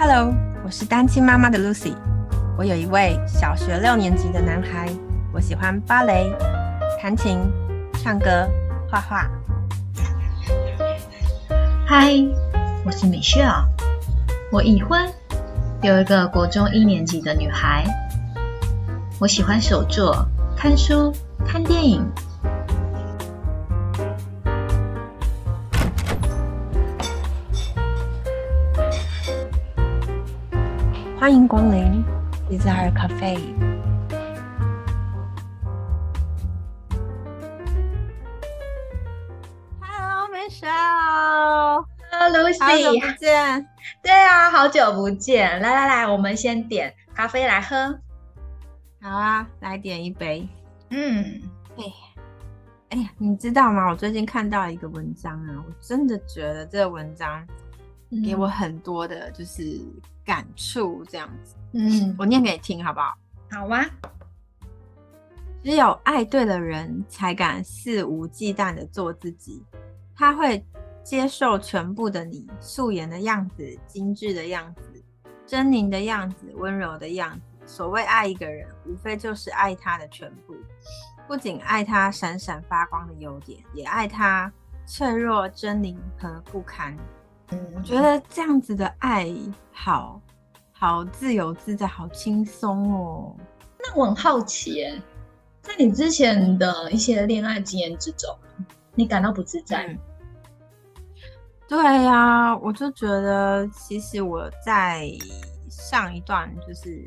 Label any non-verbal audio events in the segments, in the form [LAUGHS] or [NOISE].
Hello，我是单亲妈妈的 Lucy。我有一位小学六年级的男孩，我喜欢芭蕾、弹琴、唱歌、画画。嗨，我是 Michelle。我已婚，有一个国中一年级的女孩。我喜欢手作、看书、看电影。欢迎光临 Desire Cafe。Hello，Michelle。Hello，Lucy。好久不见。对啊，好久不见。来来来，我们先点咖啡来喝。好啊，来点一杯。嗯，哎，哎呀，你知道吗？我最近看到一个文章啊，我真的觉得这个文章给我很多的，就是。感触这样子，嗯，我念给你听好不好？好啊。只有爱对的人，才敢肆无忌惮的做自己。他会接受全部的你，素颜的样子，精致的样子，狰狞的样子，温柔的样子。所谓爱一个人，无非就是爱他的全部，不仅爱他闪闪发光的优点，也爱他脆弱、狰狞和不堪。我觉得这样子的爱好好自由自在，好轻松哦。那我很好奇耶，在你之前的一些恋爱经验之中，你感到不自在？嗯、对呀、啊，我就觉得其实我在上一段就是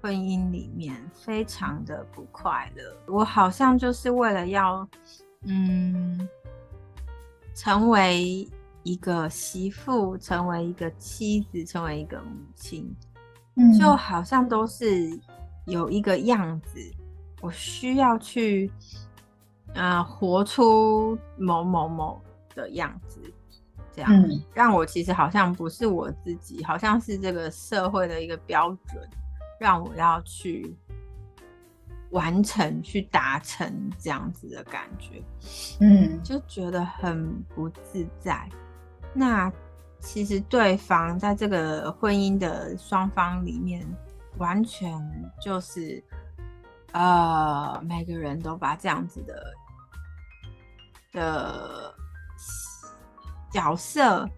婚姻里面非常的不快乐。我好像就是为了要嗯成为。一个媳妇，成为一个妻子，成为一个母亲，嗯，就好像都是有一个样子，我需要去，呃，活出某某某的样子，这样，嗯，让我其实好像不是我自己，好像是这个社会的一个标准，让我要去完成、去达成这样子的感觉，嗯，就觉得很不自在。那其实对方在这个婚姻的双方里面，完全就是呃，每个人都把这样子的的角色，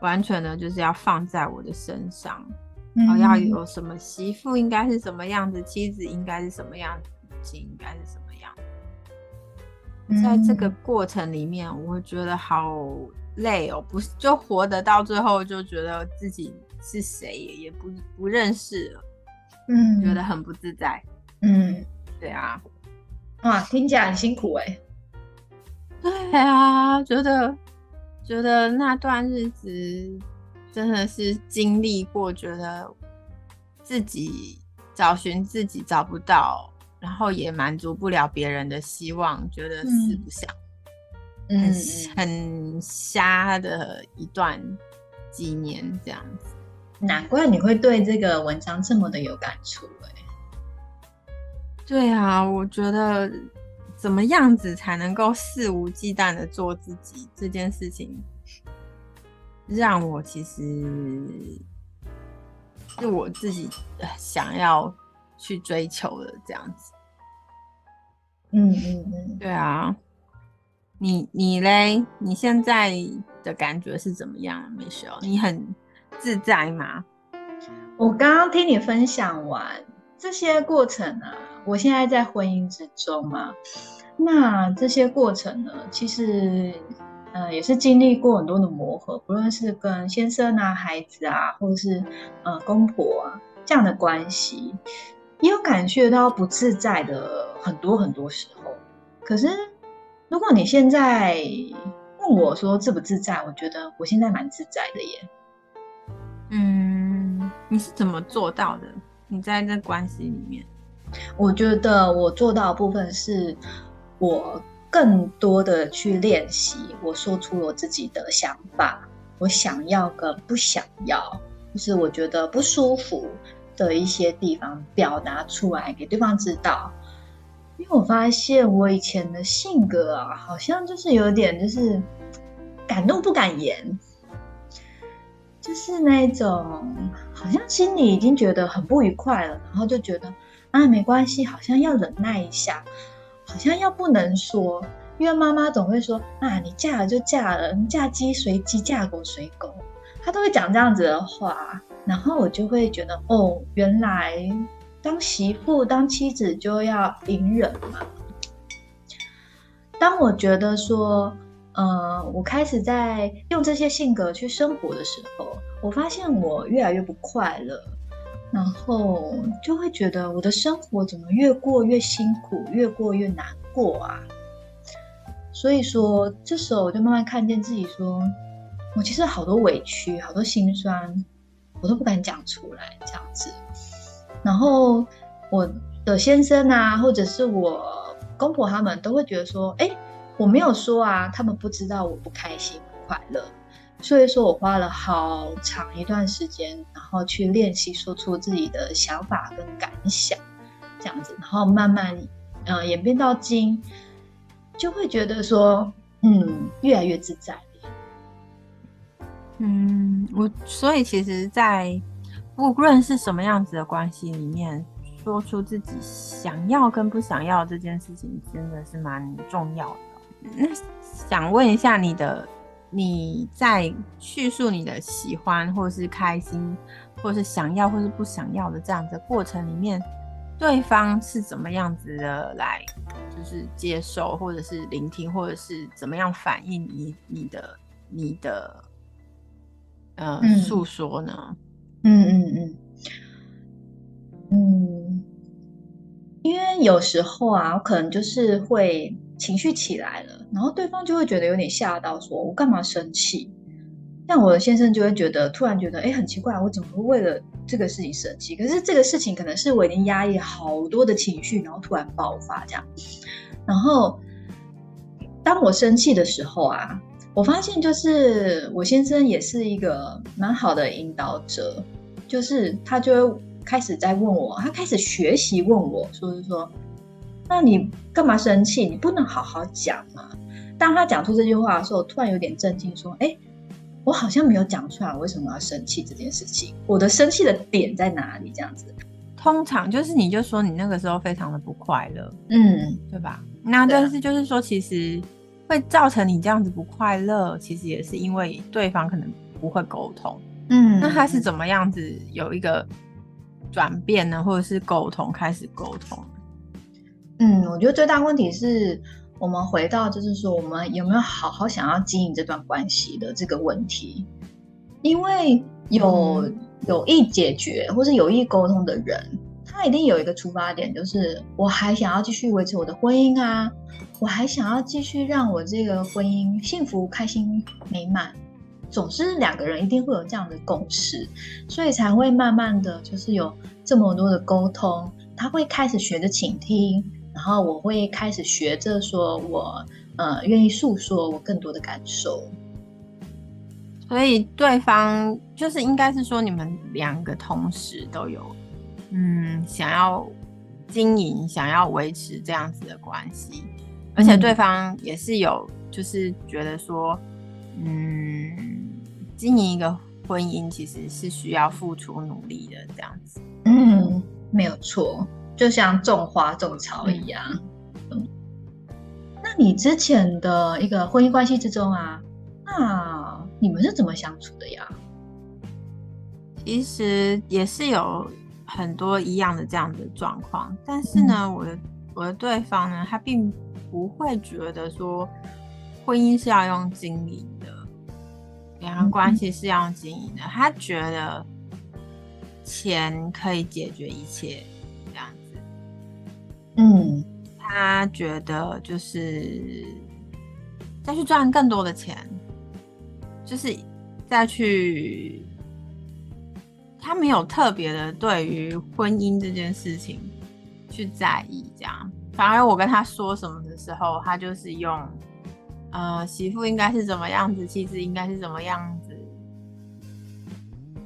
完全的就是要放在我的身上，然后要有什么媳妇应该是什么样子，妻子应该是什么样子，母亲应该是什么样子。在这个过程里面，我会觉得好。累哦，不是就活得到最后就觉得自己是谁也不不认识了，嗯，觉得很不自在，嗯，对啊，哇，听起来很辛苦哎，对啊，觉得觉得那段日子真的是经历过，觉得自己找寻自己找不到，然后也满足不了别人的希望，觉得四不像。嗯很很瞎的一段几年这样子，难怪你会对这个文章这么的有感触哎。对啊，我觉得怎么样子才能够肆无忌惮的做自己这件事情，让我其实是我自己想要去追求的这样子。嗯嗯嗯，对啊。你你嘞？你现在的感觉是怎么样，Michelle？你很自在吗？我刚刚听你分享完这些过程啊，我现在在婚姻之中嘛，那这些过程呢，其实呃也是经历过很多的磨合，不论是跟先生啊、孩子啊，或者是呃公婆啊这样的关系，也有感觉到不自在的很多很多时候，可是。如果你现在问我说自不自在，我觉得我现在蛮自在的耶。嗯，你是怎么做到的？你在这关系里面，我觉得我做到的部分是，我更多的去练习，我说出我自己的想法，我想要跟不想要，就是我觉得不舒服的一些地方，表达出来给对方知道。因为我发现我以前的性格啊，好像就是有点就是敢怒不敢言，就是那种好像心里已经觉得很不愉快了，然后就觉得啊没关系，好像要忍耐一下，好像要不能说，因为妈妈总会说啊你嫁了就嫁了，你嫁鸡随鸡，嫁狗随狗，她都会讲这样子的话，然后我就会觉得哦，原来当媳妇当妻子就要隐忍嘛。当我觉得说，呃，我开始在用这些性格去生活的时候，我发现我越来越不快乐，然后就会觉得我的生活怎么越过越辛苦，越过越难过啊。所以说，这时候我就慢慢看见自己说，我其实好多委屈，好多心酸，我都不敢讲出来这样子。然后我的先生啊，或者是我。公婆他们都会觉得说：“哎，我没有说啊，他们不知道我不开心、不快乐。”所以说我花了好长一段时间，然后去练习说出自己的想法跟感想，这样子，然后慢慢，呃，演变到今，就会觉得说，嗯，越来越自在。嗯，我所以其实，在不论是什么样子的关系里面。说出自己想要跟不想要这件事情，真的是蛮重要的。那想问一下你的，你在叙述你的喜欢，或是开心，或是想要，或是不想要的这样子的过程里面，对方是怎么样子的来，就是接受，或者是聆听，或者是怎么样反应你你的你的呃诉说呢？嗯嗯嗯嗯。嗯因为有时候啊，我可能就是会情绪起来了，然后对方就会觉得有点吓到，说我干嘛生气？像我的先生就会觉得，突然觉得，哎，很奇怪，我怎么会为了这个事情生气？可是这个事情可能是我已经压抑好多的情绪，然后突然爆发这样。然后当我生气的时候啊，我发现就是我先生也是一个蛮好的引导者，就是他就会。开始在问我，他开始学习问我，说是说，那你干嘛生气？你不能好好讲吗？当他讲出这句话的时候，我突然有点震惊，说，哎，我好像没有讲出来，我为什么要生气这件事情？我的生气的点在哪里？这样子，通常就是你就说你那个时候非常的不快乐，嗯，对吧？那但是就是说，其实会造成你这样子不快乐，其实也是因为对方可能不会沟通，嗯，那他是怎么样子有一个？转变呢，或者是沟通，开始沟通。嗯，我觉得最大问题是我们回到，就是说，我们有没有好好想要经营这段关系的这个问题？因为有、嗯、有意解决或是有意沟通的人，他一定有一个出发点，就是我还想要继续维持我的婚姻啊，我还想要继续让我这个婚姻幸福、开心、美满。总是两个人一定会有这样的共识，所以才会慢慢的就是有这么多的沟通。他会开始学着倾听，然后我会开始学着说我呃愿意诉说我更多的感受。所以对方就是应该是说你们两个同时都有嗯想要经营、想要维持这样子的关系，而且对方也是有就是觉得说嗯。经营一个婚姻其实是需要付出努力的，这样子。嗯，没有错，就像种花种草一样。嗯，那你之前的一个婚姻关系之中啊，那你们是怎么相处的呀？其实也是有很多一样的这样的状况，但是呢，嗯，我的我的对方呢，他并不会觉得说婚姻是要用经营的。两个关系是要经营的，他觉得钱可以解决一切，这样子。嗯，他觉得就是再去赚更多的钱，就是再去，他没有特别的对于婚姻这件事情去在意，这样。反而我跟他说什么的时候，他就是用。呃，媳妇应该是怎么样子，妻子应该是怎么样子，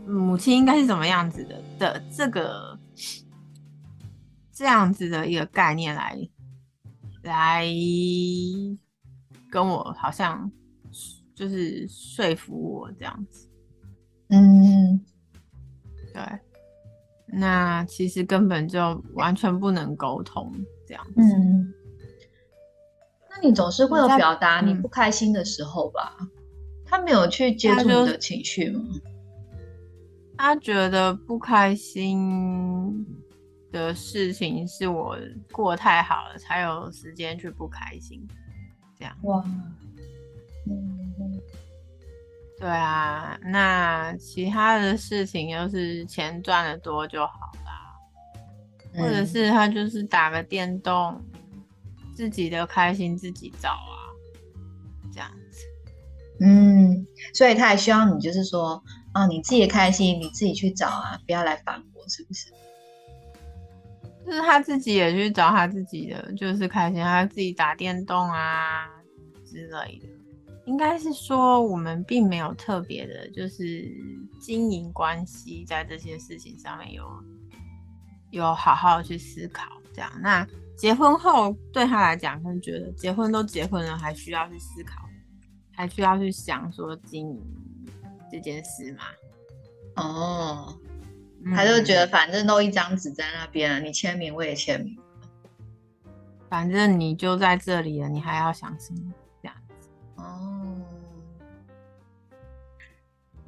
母亲应该是怎么样子的的这个这样子的一个概念来来跟我好像就是说服我这样子。嗯，对。那其实根本就完全不能沟通，这样子。嗯，那你总是会有表达你不开心的时候吧？嗯、他没有去接触你的情绪吗？他觉得不开心的事情是我过太好了，才有时间去不开心，这样。哇，嗯，对啊，那其他的事情又是钱赚的多就好啦，嗯，或者是他就是打个电动，自己的开心自己找啊，这样子。嗯，所以他也希望你就是说。啊，你自己开心，你自己去找啊，不要来烦我，是不是？就是他自己也去找他自己的，就是开心，他自己打电动啊之类的。应该是说，我们并没有特别的，就是经营关系，在这些事情上面有有好好去思考。这样，那结婚后对他来讲，可能觉得结婚都结婚了，还需要去思考，还需要去想说经营。这件事吗，哦，他就觉得反正都一张纸在那边你签名我也签名，反正你就在这里了，你还要想什么？这样子。哦，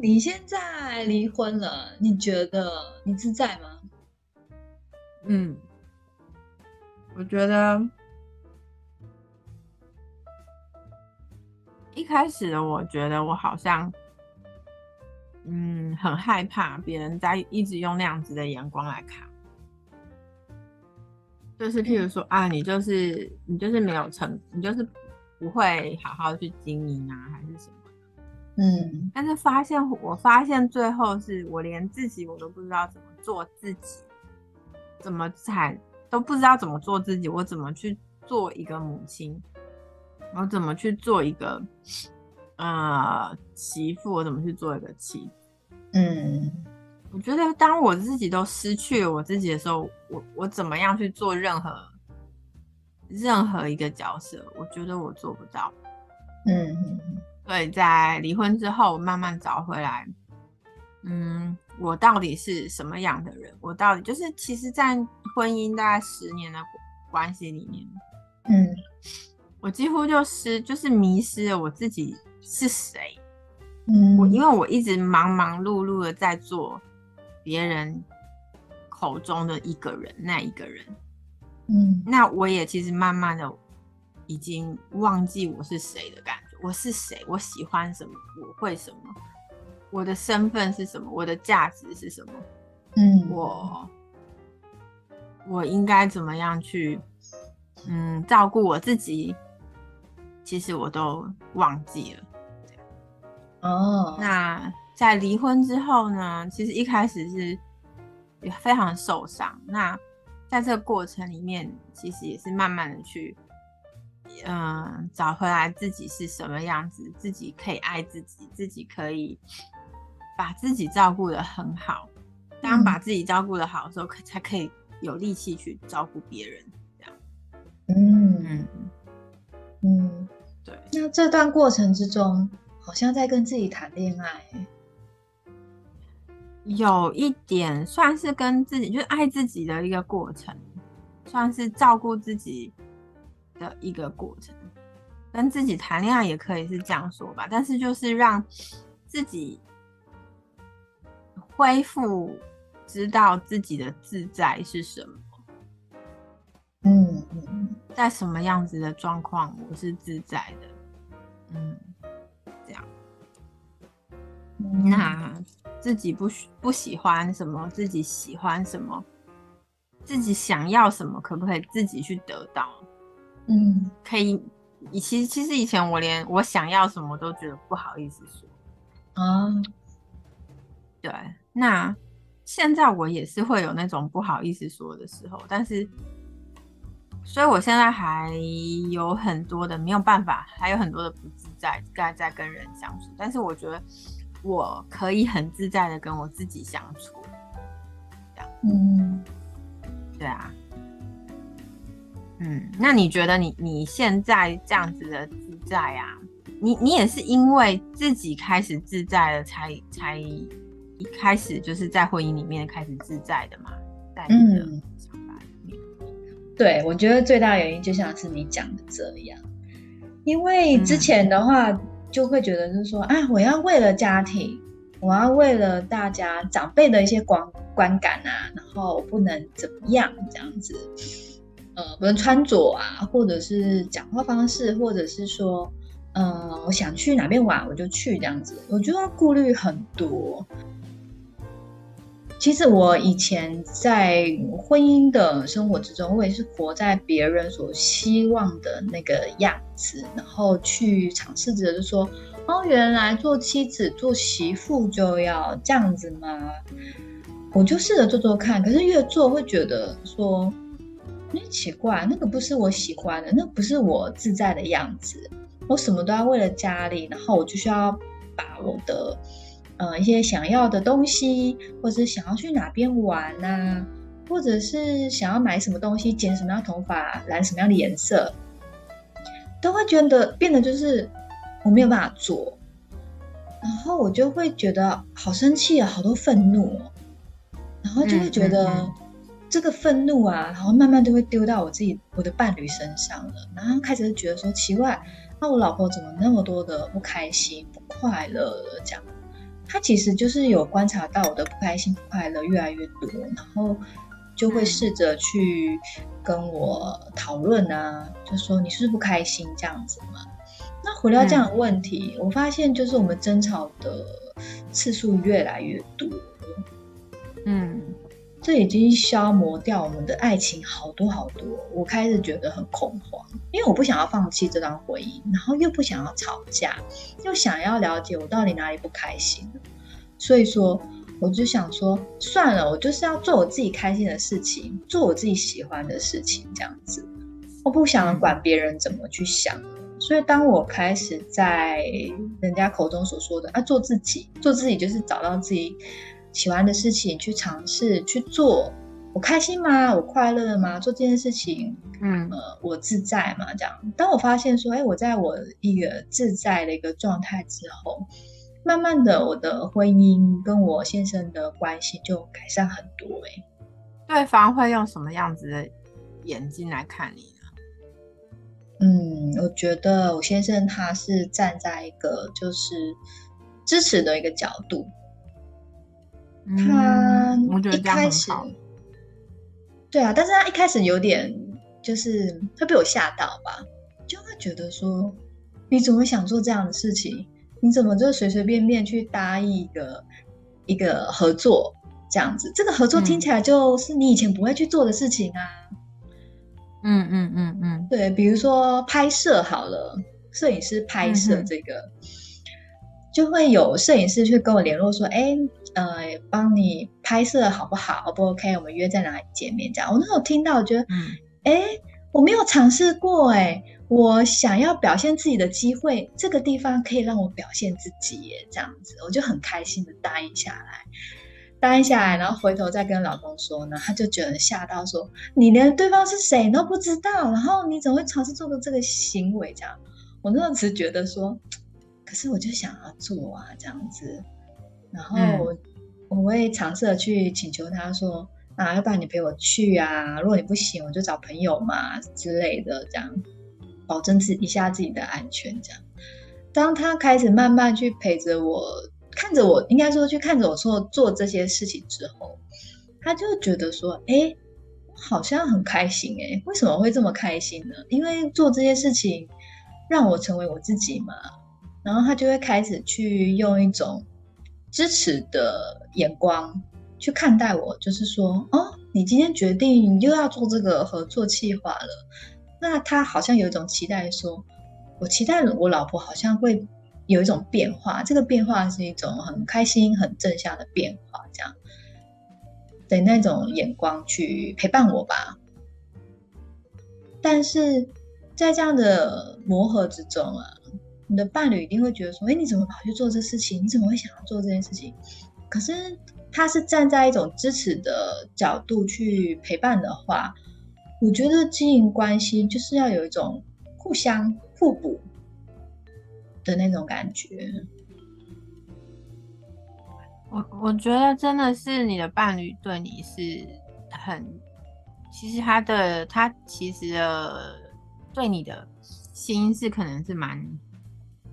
你现在离婚了，你觉得你自在吗？嗯，我觉得一开始的我觉得我好像。嗯，很害怕别人在一直用那样子的眼光来看，就是譬如说啊，你就是你就是没有成，你就是不会好好去经营啊，还是什么。嗯，但是发现我发现最后是我连自己我都不知道怎么做自己，怎么才都不知道怎么做自己，我怎么去做一个母亲，我怎么去做一个呃媳妇，我怎么去做一个妻子。嗯，我觉得当我自己都失去了我自己的时候，我我怎么样去做任何任何一个角色？我觉得我做不到。嗯，所以在离婚之后，慢慢找回来。嗯，我到底是什么样的人？我到底就是，其实，在婚姻大概十年的关系里面，嗯，我几乎就是就是迷失了我自己是谁。嗯，我因为我一直忙忙碌碌的在做别人口中的一个人，那一个人，嗯，那我也其实慢慢的已经忘记我是谁的感觉，我是谁，我喜欢什么，我会什么，我的身份是什么，我的价值是什么，嗯，我我应该怎么样去，嗯，照顾我自己，其实我都忘记了。哦，那在离婚之后呢？其实一开始是也非常受伤。那在这个过程里面，其实也是慢慢的去，嗯、呃，找回来自己是什么样子，自己可以爱自己，自己可以把自己照顾得很好。当把自己照顾得好的时候，可才可以有力气去照顾别人。这样，嗯嗯嗯，对。那这段过程之中。好像在跟自己谈恋爱，有一点算是跟自己，就是爱自己的一个过程，算是照顾自己的一个过程。跟自己谈恋爱也可以是这样说吧，但是就是让自己恢复，知道自己的自在是什么。嗯嗯，在什么样子的状况我是自在的，嗯。这样那自己不不喜欢什么，自己喜欢什么，自己想要什么，可不可以自己去得到？嗯，可以。以其实其实以前我连我想要什么都觉得不好意思说啊。对，那现在我也是会有那种不好意思说的时候，但是，所以我现在还有很多的没有办法，还有很多的不自在，该在跟人相处，但是我觉得。我可以很自在的跟我自己相处，这样，嗯，对啊，嗯，那你觉得你你现在这样子的自在啊，你你也是因为自己开始自在了才，才才一开始就是在婚姻里面开始自在的嘛，在嗯，对，我觉得最大的原因就像是你讲的这样，因为之前的话就会觉得就是说，啊、嗯，我要为了家庭，我要为了大家长辈的一些观观感啊，然后我不能怎么样这样子，呃，不能穿着啊，或者是讲话方式，或者是说。嗯，我想去哪边玩，我就去这样子。我觉得顾虑很多。其实我以前在婚姻的生活之中，我也是活在别人所希望的那个样子，然后去尝试着就说：“哦，原来做妻子、做媳妇就要这样子吗？”我就试着做做看，可是越做会觉得说：“哎，奇怪，那个不是我喜欢的，那不是我自在的样子。”我什么都要为了家里，然后我就需要把我的呃一些想要的东西，或者是想要去哪边玩啊，或者是想要买什么东西，剪什么样的头发，染什么样的颜色，都会觉得变得就是我没有办法做，然后我就会觉得好生气啊，好多愤怒，然后就会觉得这个愤怒啊，然后慢慢都会丢到我自己我的伴侣身上了，然后开始就觉得说奇怪。那我老婆怎么那么多的不开心、不快乐？这样，他其实就是有观察到我的不开心、不快乐越来越多，然后就会试着去跟我讨论啊，就说你是不是不开心这样子嘛？那回到这样的问题，我发现就是我们争吵的次数越来越多，嗯。这已经消磨掉我们的爱情好多好多，我开始觉得很恐慌，因为我不想要放弃这段婚姻，然后又不想要吵架，又想要了解我到底哪里不开心，所以说我就想说，算了，我就是要做我自己开心的事情，做我自己喜欢的事情，这样子，我不想管别人怎么去想。所以当我开始在人家口中所说的啊，做自己，做自己就是找到自己。喜欢的事情去尝试去做，我开心吗？我快乐吗？做这件事情，嗯，呃，我自在吗？这样，当我发现说，哎，我在我一个自在的一个状态之后，慢慢的，我的婚姻跟我先生的关系就改善很多。哎，对方会用什么样子的眼睛来看你呢？嗯，我觉得我先生他是站在一个就是支持的一个角度。他一开始，对啊，但是他一开始有点就是会被我吓到吧，就会觉得说，你怎么想做这样的事情？你怎么就随随便便去答应一个一个合作这样子？这个合作听起来就是你以前不会去做的事情啊。嗯嗯嗯嗯，对，比如说拍摄好了，摄影师拍摄这个。嗯就会有摄影师去跟我联络说，哎，呃，帮你拍摄好不好？O 不 OK？我们约在哪里见面？这样，我那时候听到，我觉得，嗯，哎，我没有尝试过，哎，我想要表现自己的机会，这个地方可以让我表现自己，耶，这样子，我就很开心的答应下来，答应下来，然后回头再跟老公说呢，他就觉得吓到，说，你连对方是谁都不知道，然后你怎么会尝试做个这个行为？这样，我那时候只觉得说。可是我就想要做啊，这样子，然后我、嗯、我会尝试的去请求他说，啊，要不然你陪我去啊，如果你不行，我就找朋友嘛之类的，这样保证自一下自己的安全。这样，当他开始慢慢去陪着我，看着我，应该说去看着我做做这些事情之后，他就觉得说，哎，好像很开心哎，为什么会这么开心呢？因为做这些事情让我成为我自己嘛。然后他就会开始去用一种支持的眼光去看待我，就是说，哦，你今天决定又要做这个合作计划了，那他好像有一种期待说，我期待我老婆好像会有一种变化，这个变化是一种很开心、很正向的变化，这样的那种眼光去陪伴我吧。但是在这样的磨合之中啊。你的伴侣一定会觉得说：“哎，你怎么跑去做这事情？你怎么会想要做这件事情？”可是他是站在一种支持的角度去陪伴的话，我觉得经营关系就是要有一种互相互补的那种感觉。我我觉得真的是你的伴侣对你是很，其实他的他其实的对你的心是可能是蛮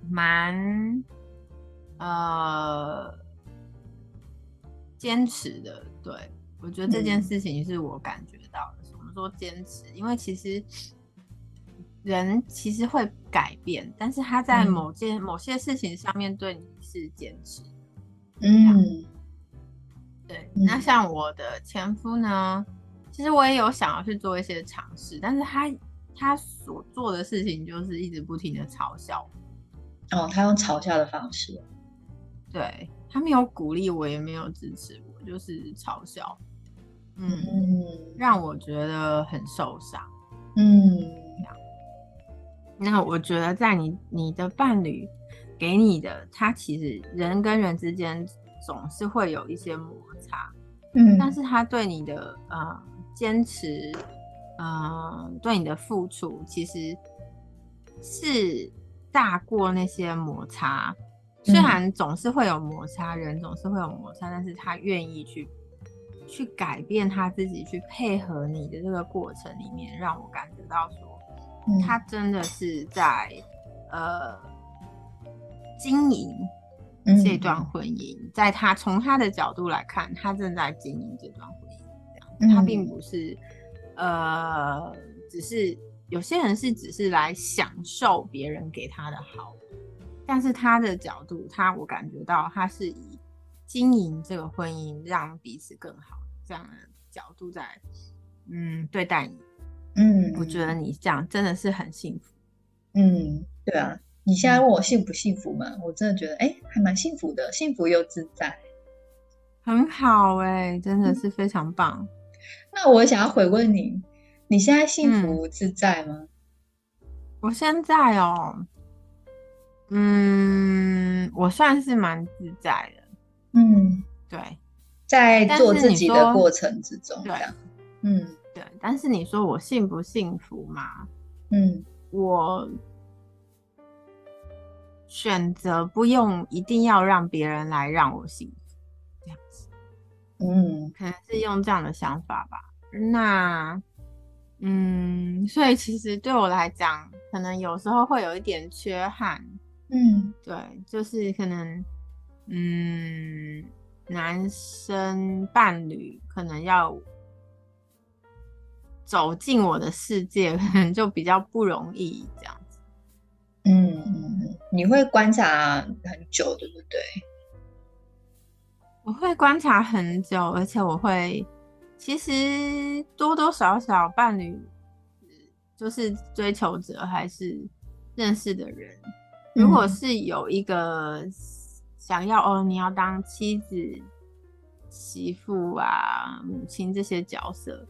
蛮呃坚持的。对，我觉得这件事情是我感觉到的。我们、嗯、说坚持，因为其实。人其实会改变，但是他在某件、嗯、某些事情上面对你是坚持。嗯，对。嗯、那像我的前夫呢，其实我也有想要去做一些尝试，但是他他所做的事情就是一直不停的嘲笑。哦，他用嘲笑的方式。对，他没有鼓励我，也没有支持我，就是嘲笑。嗯，嗯，让我觉得很受伤。嗯。那我觉得，在你你的伴侣给你的，他其实人跟人之间总是会有一些摩擦，嗯，但是他对你的呃坚持，呃，对你的付出，其实是大过那些摩擦。虽然总是会有摩擦，人总是会有摩擦，但是他愿意去去改变他自己，去配合你的这个过程里面，让我感觉到说。他真的是在呃经营这段婚姻，嗯、在他从他的角度来看，他正在经营这段婚姻。这样，他并不是呃，只是有些人是只是来享受别人给他的好，但是他的角度，他我感觉到他是以经营这个婚姻，让彼此更好这样的角度在嗯对待你。嗯，我觉得你这样真的是很幸福。嗯，对啊，你现在问我幸不幸福嘛？嗯、我真的觉得，哎、欸，还蛮幸福的，幸福又自在，很好哎、欸，真的是非常棒。那我想要回问你，你现在幸福自在吗？嗯、我现在哦，嗯，我算是蛮自在的。嗯，对，在做自己的过程之中，对嗯。对，但是你说我幸不幸福嘛？嗯，我选择不用一定要让别人来让我幸福，这样子。嗯，可能是用这样的想法吧。那，嗯，所以其实对我来讲，可能有时候会有一点缺憾。嗯，对，就是可能，嗯，男生伴侣可能要。走进我的世界，可能就比较不容易这样子。嗯，你会观察很久，对不对？我会观察很久，而且我会，其实多多少少伴侣就是追求者还是认识的人。如果是有一个想要哦，你要当妻子、媳妇啊、母亲这些角色。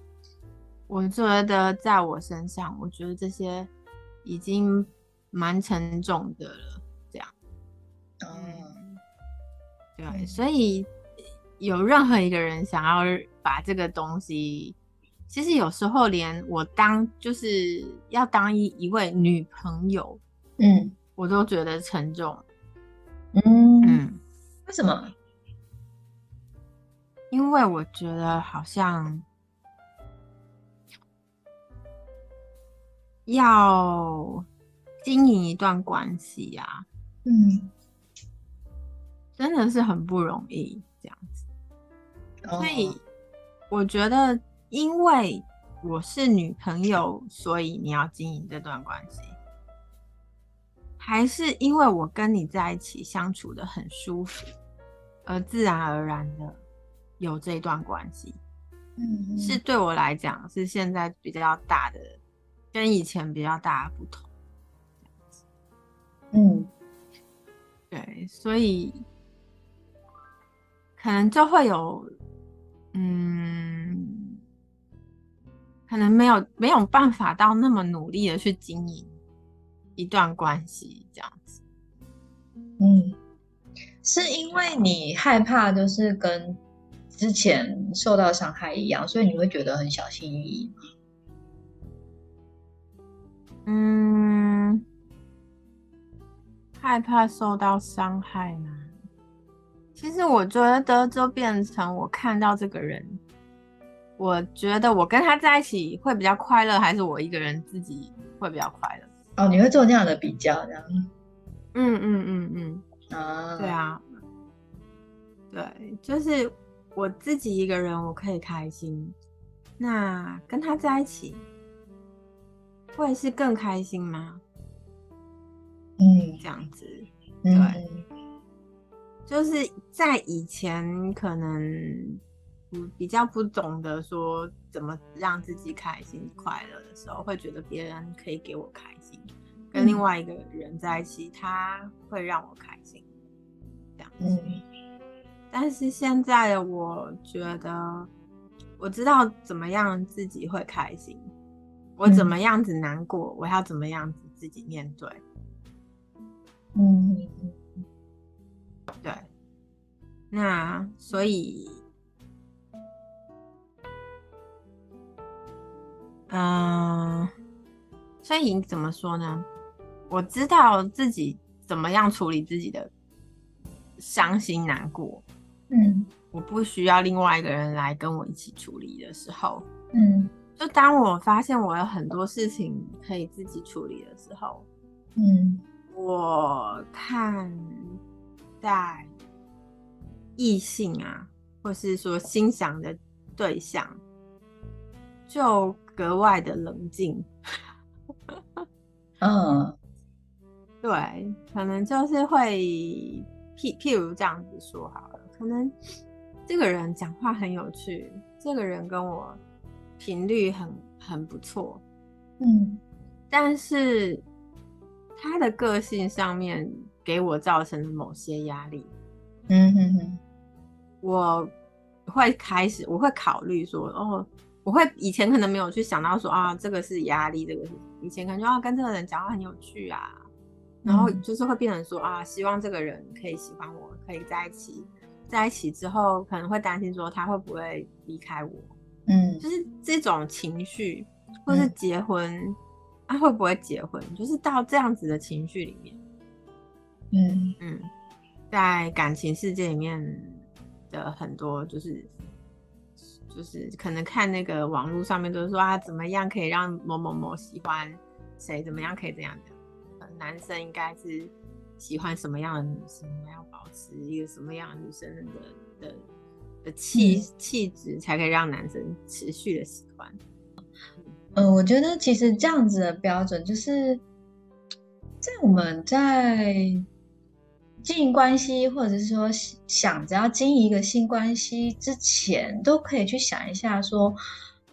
我觉得在我身上，我觉得这些已经蛮沉重的了。这样，嗯，对，所以有任何一个人想要把这个东西，其实有时候连我当就是要当一一位女朋友，嗯，我都觉得沉重。嗯嗯，为什么？因为我觉得好像。要经营一段关系呀、啊，嗯，真的是很不容易。Oh. 所以我觉得，因为我是女朋友，所以你要经营这段关系，还是因为我跟你在一起相处得很舒服，而自然而然的有这段关系？嗯，是对我来讲是现在比较大的。跟以前比较大的不同，嗯，对，所以可能就会有，嗯，可能没有没有办法到那么努力的去经营一段关系这样子。嗯，是因为你害怕，就是跟之前受到伤害一样，所以你会觉得很小心翼翼吗？嗯，害怕受到伤害吗？其实我觉得就变成我看到这个人，我觉得我跟他在一起会比较快乐，还是我一个人自己会比较快乐？哦，你会做这样的比较，这样？嗯嗯嗯嗯啊，对啊，对，就是我自己一个人我可以开心，那跟他在一起会是更开心吗？嗯，这样子，对，嗯、就是在以前可能不比较不懂得说怎么让自己开心快乐的时候，会觉得别人可以给我开心，跟另外一个人在一起，他会让我开心，这样子。嗯、但是现在的我觉得，我知道怎么样自己会开心，我怎么样子难过，嗯、我要怎么样子自己面对。嗯，对，那所以，嗯、呃，所以怎么说呢？我知道自己怎么样处理自己的伤心难过，嗯，我不需要另外一个人来跟我一起处理的时候，嗯，就当我发现我有很多事情可以自己处理的时候，嗯。我看待异性啊，或是说欣赏的对象，就格外的冷静。嗯，对，可能就是会譬譬如这样子说好了，可能这个人讲话很有趣，这个人跟我频率很很不错，嗯，但是。他的个性上面给我造成了某些压力，嗯哼哼，我会开始，我会考虑说，哦，我会以前可能没有去想到说啊，这个是压力，这个是以前可能就要跟这个人讲话很有趣啊，然后就是会变成说啊，希望这个人可以喜欢我，可以在一起，在一起之后可能会担心说他会不会离开我，嗯，就是这种情绪，或是结婚。嗯啊，会不会结婚？就是到这样子的情绪里面，嗯嗯，在感情世界里面的很多，就是就是可能看那个网络上面都是说啊，怎么样可以让某某某喜欢谁？怎么样可以这样的？男生应该是喜欢什么样的女生？要保持一个什么样的女生的的的气气质，才可以让男生持续的喜欢？嗯，我觉得其实这样子的标准，就是在我们在经营关系，或者是说想着要经营一个新关系之前，都可以去想一下，说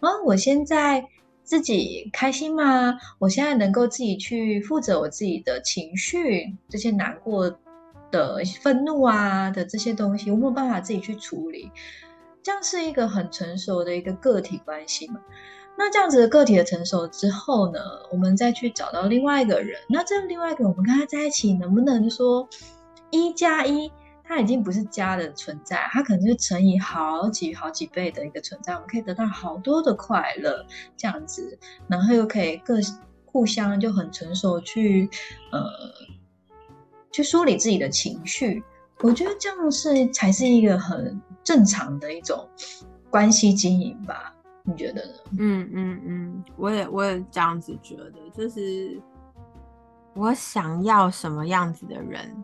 啊，我现在自己开心吗？我现在能够自己去负责我自己的情绪，这些难过的、愤怒啊的这些东西，我没有办法自己去处理，这样是一个很成熟的一个个体关系嘛。那这样子的个体的成熟之后呢，我们再去找到另外一个人。那这样另外一个，我们跟他在一起，能不能说一加一，它已经不是加的存在，它可能是乘以好几好几倍的一个存在。我们可以得到好多的快乐，这样子，然后又可以各互相就很成熟去呃去梳理自己的情绪。我觉得这样是才是一个很正常的一种关系经营吧。你觉得呢？嗯嗯嗯，我也我也这样子觉得，就是我想要什么样子的人，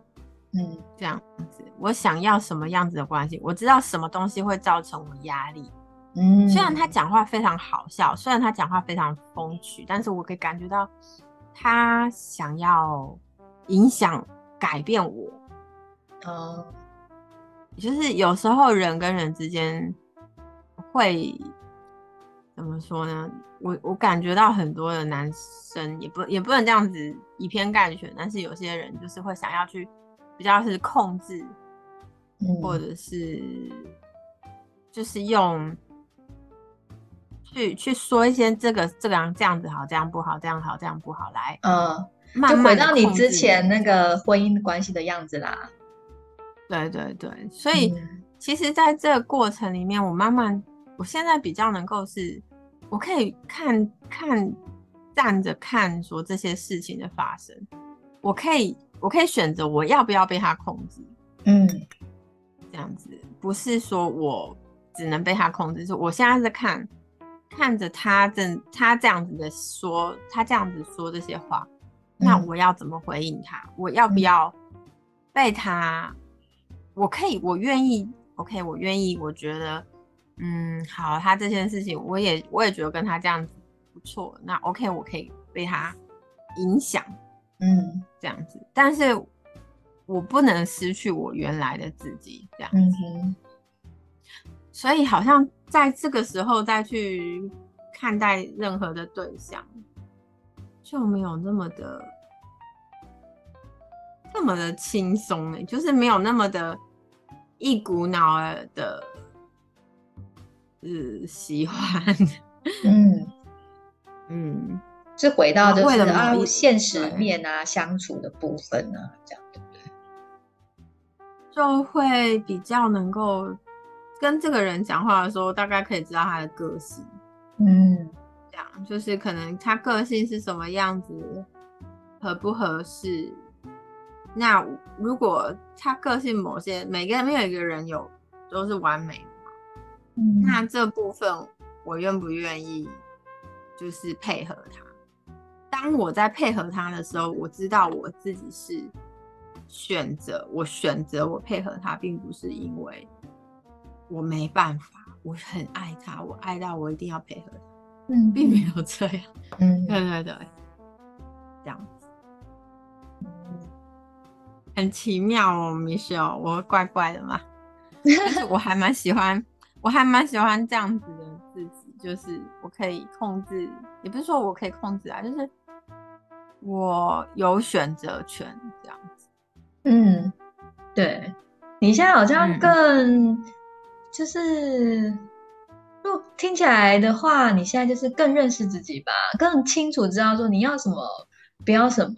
嗯，这样子，我想要什么样子的关系，我知道什么东西会造成我压力，嗯，虽然他讲话非常好笑，虽然他讲话非常风趣，但是我可以感觉到他想要影响改变我，嗯，就是有时候人跟人之间会。怎么说呢？我我感觉到很多的男生也不也不能这样子以偏概全，但是有些人就是会想要去比较是控制，嗯、或者是就是用去去说一些这个这个样这样子好，这样不好，这样好，这样不好来，嗯，慢慢就回到你之前那个婚姻关系的样子啦。对对对，所以、嗯、其实在这个过程里面，我慢慢我现在比较能够是。我可以看看站着看，说这些事情的发生，我可以我可以选择我要不要被他控制，嗯，这样样子，不是说我只能被他控制，是我现在在看，看着他正他这样子的说，他这样子说这些话，嗯、那我要怎么回应他？我要不要被他？嗯、我可以，我愿意，OK，我愿意，我觉得，嗯，好，他这件事情，我也我也觉得跟他这样子不错，那 OK，我可以被他影响，嗯，这样子，但是。我不能失去我原来的自己，这样子。所以好像在这个时候再去看待任何的对象，就没有那么的那么的轻松哎，就是没有那么的一股脑儿的，呃，喜欢。嗯 [LAUGHS] 嗯，是回到就是啊，现实面啊，相处的部分啊，这样对不对。就会比较能够跟这个人讲话的时候，大概可以知道他的个性，嗯，这样就是可能他个性是什么样子，合不合适。那如果他个性某些每个人没有一个人有都是完美的嘛，嗯，那这部分我愿不愿意就是配合他？当我在配合他的时候，我知道我自己是。选择我选择我配合他，并不是因为我没办法，我很爱他，我爱到我一定要配合他，嗯，并没有这样，嗯，对对对，这样子，很奇妙哦，Michelle，我怪怪的嘛，[LAUGHS] 但是我还蛮喜欢，我还蛮喜欢这样子的自己，就是我可以控制，也不是说我可以控制啊，就是我有选择权这样子。嗯，对，你现在好像更、嗯、就是，就听起来的话，你现在就是更认识自己吧，更清楚知道说你要什么，不要什么，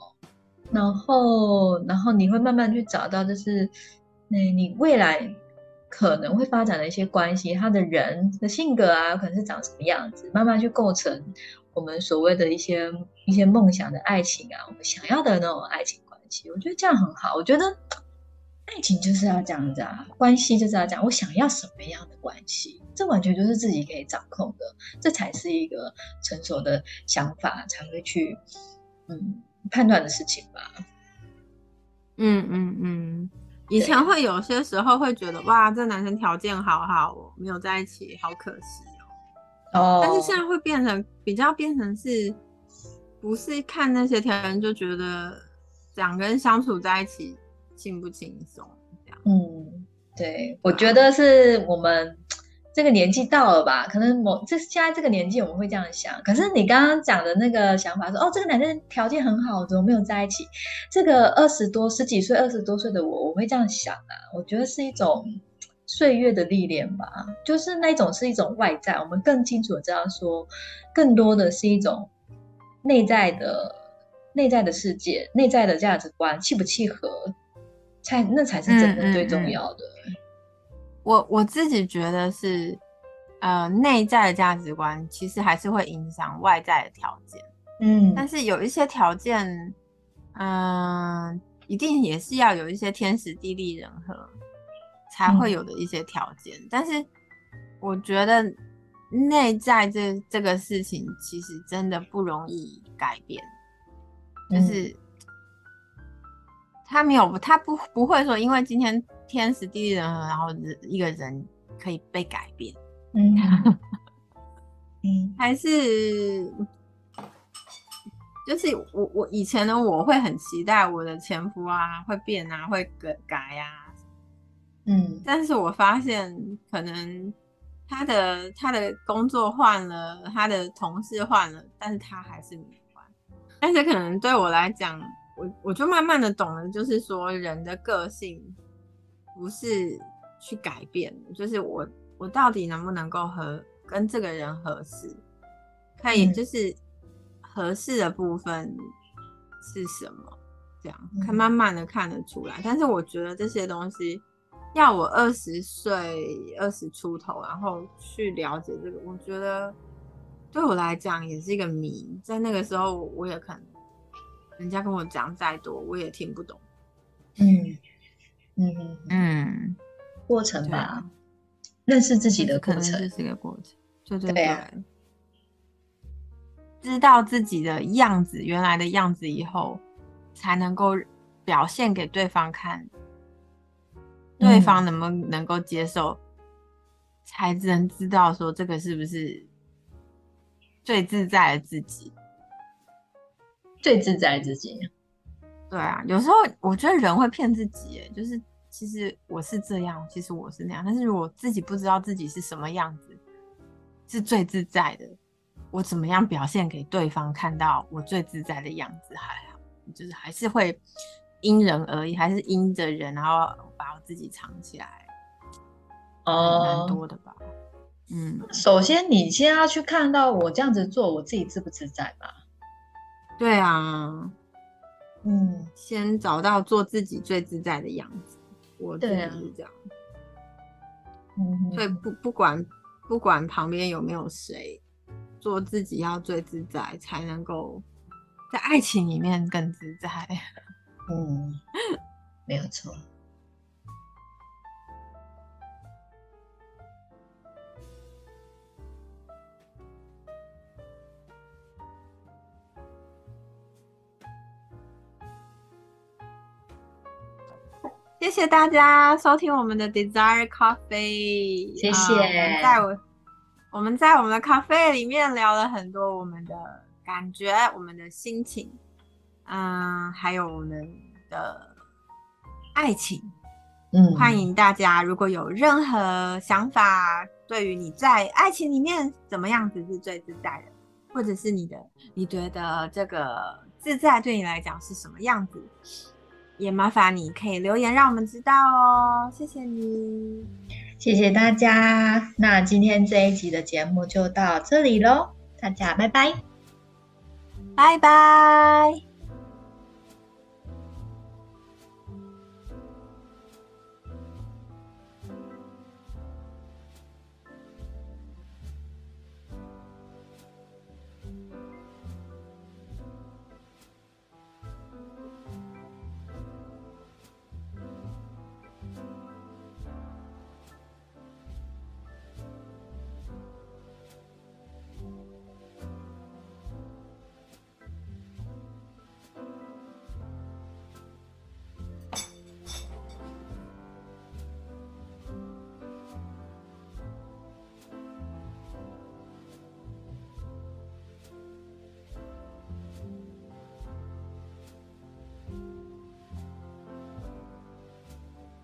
然后，然后你会慢慢去找到，就是那你未来可能会发展的一些关系，他的人的性格啊，可能是长什么样子，慢慢去构成我们所谓的一些一些梦想的爱情啊，我们想要的那种爱情关系。我觉得这样很好。我觉得爱情就是要这样子啊，关系就是要这样我想要什么样的关系，这完全就是自己可以掌控的，这才是一个成熟的想法才会去嗯判断的事情吧。嗯嗯嗯，以前会有些时候会觉得哇，这男生条件好好哦，没有在一起，好可惜哦。哦，但是现在会变成比较变成是，不是看那些条件就觉得。两个人相处在一起轻不轻松这样？嗯，对，我觉得是我们 [TSK] 这个年纪到了吧，可能某这现在这个年纪我们会这样想。可是你刚刚讲的那个想法说，哦，这个男生条件很好，怎么没有在一起？这个二十多十几岁、二十多岁的我，我会这样想啊。我觉得是一种岁月的历练吧，就是那种是一种外在，我们更清楚的知道说，更多的是一种内在的。内在的世界，内在的价值观契不契合，才那才是真的最重要的。嗯嗯嗯、我我自己觉得是，呃，内在的价值观其实还是会影响外在的条件。嗯，但是有一些条件，嗯、呃，一定也是要有一些天时地利人和才会有的一些条件。嗯、但是我觉得内在这这个事情，其实真的不容易改变。就是他没有，他不不会说，因为今天天时地利人和，然后一个人可以被改变。嗯，[LAUGHS] 嗯，还是就是我我以前呢，我会很期待我的前夫啊会变啊会改改啊，嗯，但是我发现可能他的他的工作换了，他的同事换了，但是他还是没换。但是可能对我来讲，我我就慢慢的懂了，就是说人的个性不是去改变，就是我我到底能不能够和跟这个人合适，可以就是合适的部分是什么，这样看慢慢的看得出来。但是我觉得这些东西要我二十岁二十出头，然后去了解这个，我觉得。对我来讲也是一个谜，在那个时候我也可能，人家跟我讲再多，我也听不懂。嗯嗯嗯，过程吧，啊、认识自己的过程，是个过程，对对对，对啊、知道自己的样子，原来的样子以后，才能够表现给对方看，嗯、对方能不能够接受，才能知道说这个是不是最自在的自己，最自在的自己。对啊，有时候我觉得人会骗自己，哎，就是其实我是这样，其实我是那样。但是如果自己不知道自己是什么样子，是最自在的，我怎么样表现给对方看到我最自在的样子还好，就是还是会因人而异，还是因着人，然后把我自己藏起来。哦，蛮多的吧。嗯，首先你先要去看到我这样子做，我自己自不自在吧？对啊。嗯，先找到做自己最自在的样子，我觉得是这样。嗯，所以不不管不管旁边有没有谁，做自己要最自在，才能够在爱情里面更自在。嗯，没有错。谢谢大家收听我们的 Desire Coffee，谢谢。呃、在我我们在我们的咖啡里面聊了很多我们的感觉、我们的心情，嗯、呃，还有我们的爱情。嗯，欢迎大家，如果有任何想法，对于你在爱情里面怎么样子是最自在的，或者是你的你觉得这个自在对你来讲是什么样子？也麻烦你可以留言让我们知道哦，谢谢你，谢谢大家。那今天这一集的节目就到这里喽，大家拜拜，拜拜。